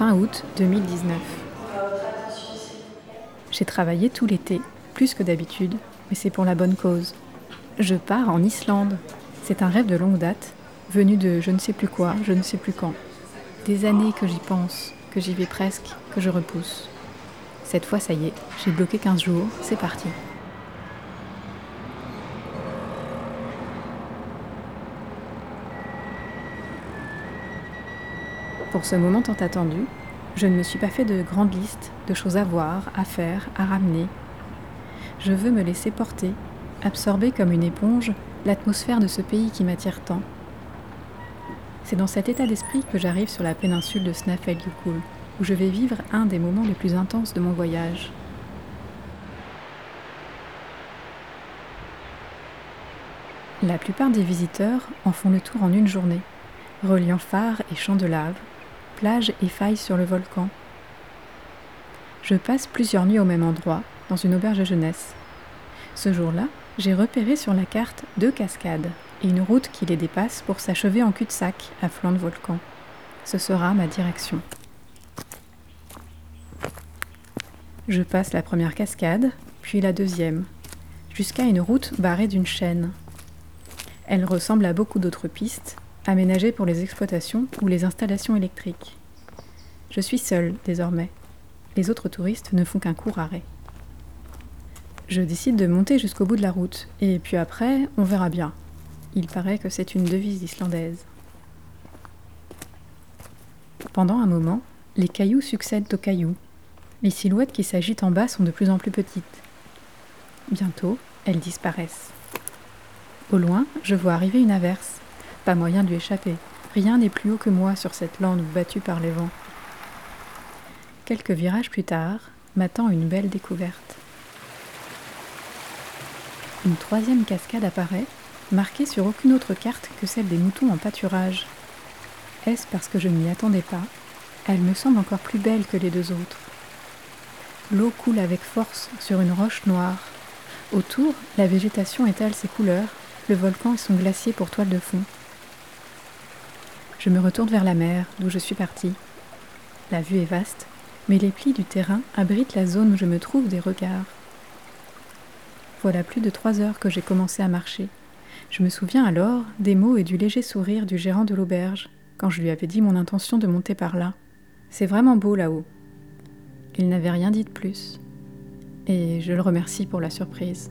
fin août 2019. J'ai travaillé tout l'été, plus que d'habitude, mais c'est pour la bonne cause. Je pars en Islande. C'est un rêve de longue date, venu de je ne sais plus quoi, je ne sais plus quand. Des années que j'y pense, que j'y vais presque, que je repousse. Cette fois, ça y est, j'ai bloqué 15 jours, c'est parti. Pour ce moment tant attendu, je ne me suis pas fait de grande liste de choses à voir, à faire, à ramener. Je veux me laisser porter, absorber comme une éponge l'atmosphère de ce pays qui m'attire tant. C'est dans cet état d'esprit que j'arrive sur la péninsule de Snaefell-Yukul, où je vais vivre un des moments les plus intenses de mon voyage. La plupart des visiteurs en font le tour en une journée, reliant phare et champs de lave, plages et failles sur le volcan. Je passe plusieurs nuits au même endroit, dans une auberge jeunesse. Ce jour-là, j'ai repéré sur la carte deux cascades et une route qui les dépasse pour s'achever en cul-de-sac à flanc de volcan. Ce sera ma direction. Je passe la première cascade, puis la deuxième, jusqu'à une route barrée d'une chaîne. Elle ressemble à beaucoup d'autres pistes, aménagées pour les exploitations ou les installations électriques. Je suis seule désormais. Les autres touristes ne font qu'un court arrêt. Je décide de monter jusqu'au bout de la route, et puis après, on verra bien. Il paraît que c'est une devise islandaise. Pendant un moment, les cailloux succèdent aux cailloux. Les silhouettes qui s'agitent en bas sont de plus en plus petites. Bientôt, elles disparaissent. Au loin, je vois arriver une averse. Pas moyen lui échapper. Rien n'est plus haut que moi sur cette lande battue par les vents. Quelques virages plus tard, m'attend une belle découverte. Une troisième cascade apparaît, marquée sur aucune autre carte que celle des moutons en pâturage. Est-ce parce que je ne m'y attendais pas? Elle me semble encore plus belle que les deux autres. L'eau coule avec force sur une roche noire. Autour, la végétation étale ses couleurs, le volcan et son glacier pour toile de fond. Je me retourne vers la mer, d'où je suis partie. La vue est vaste, mais les plis du terrain abritent la zone où je me trouve des regards. Voilà plus de trois heures que j'ai commencé à marcher. Je me souviens alors des mots et du léger sourire du gérant de l'auberge quand je lui avais dit mon intention de monter par là. C'est vraiment beau là-haut. Il n'avait rien dit de plus. Et je le remercie pour la surprise.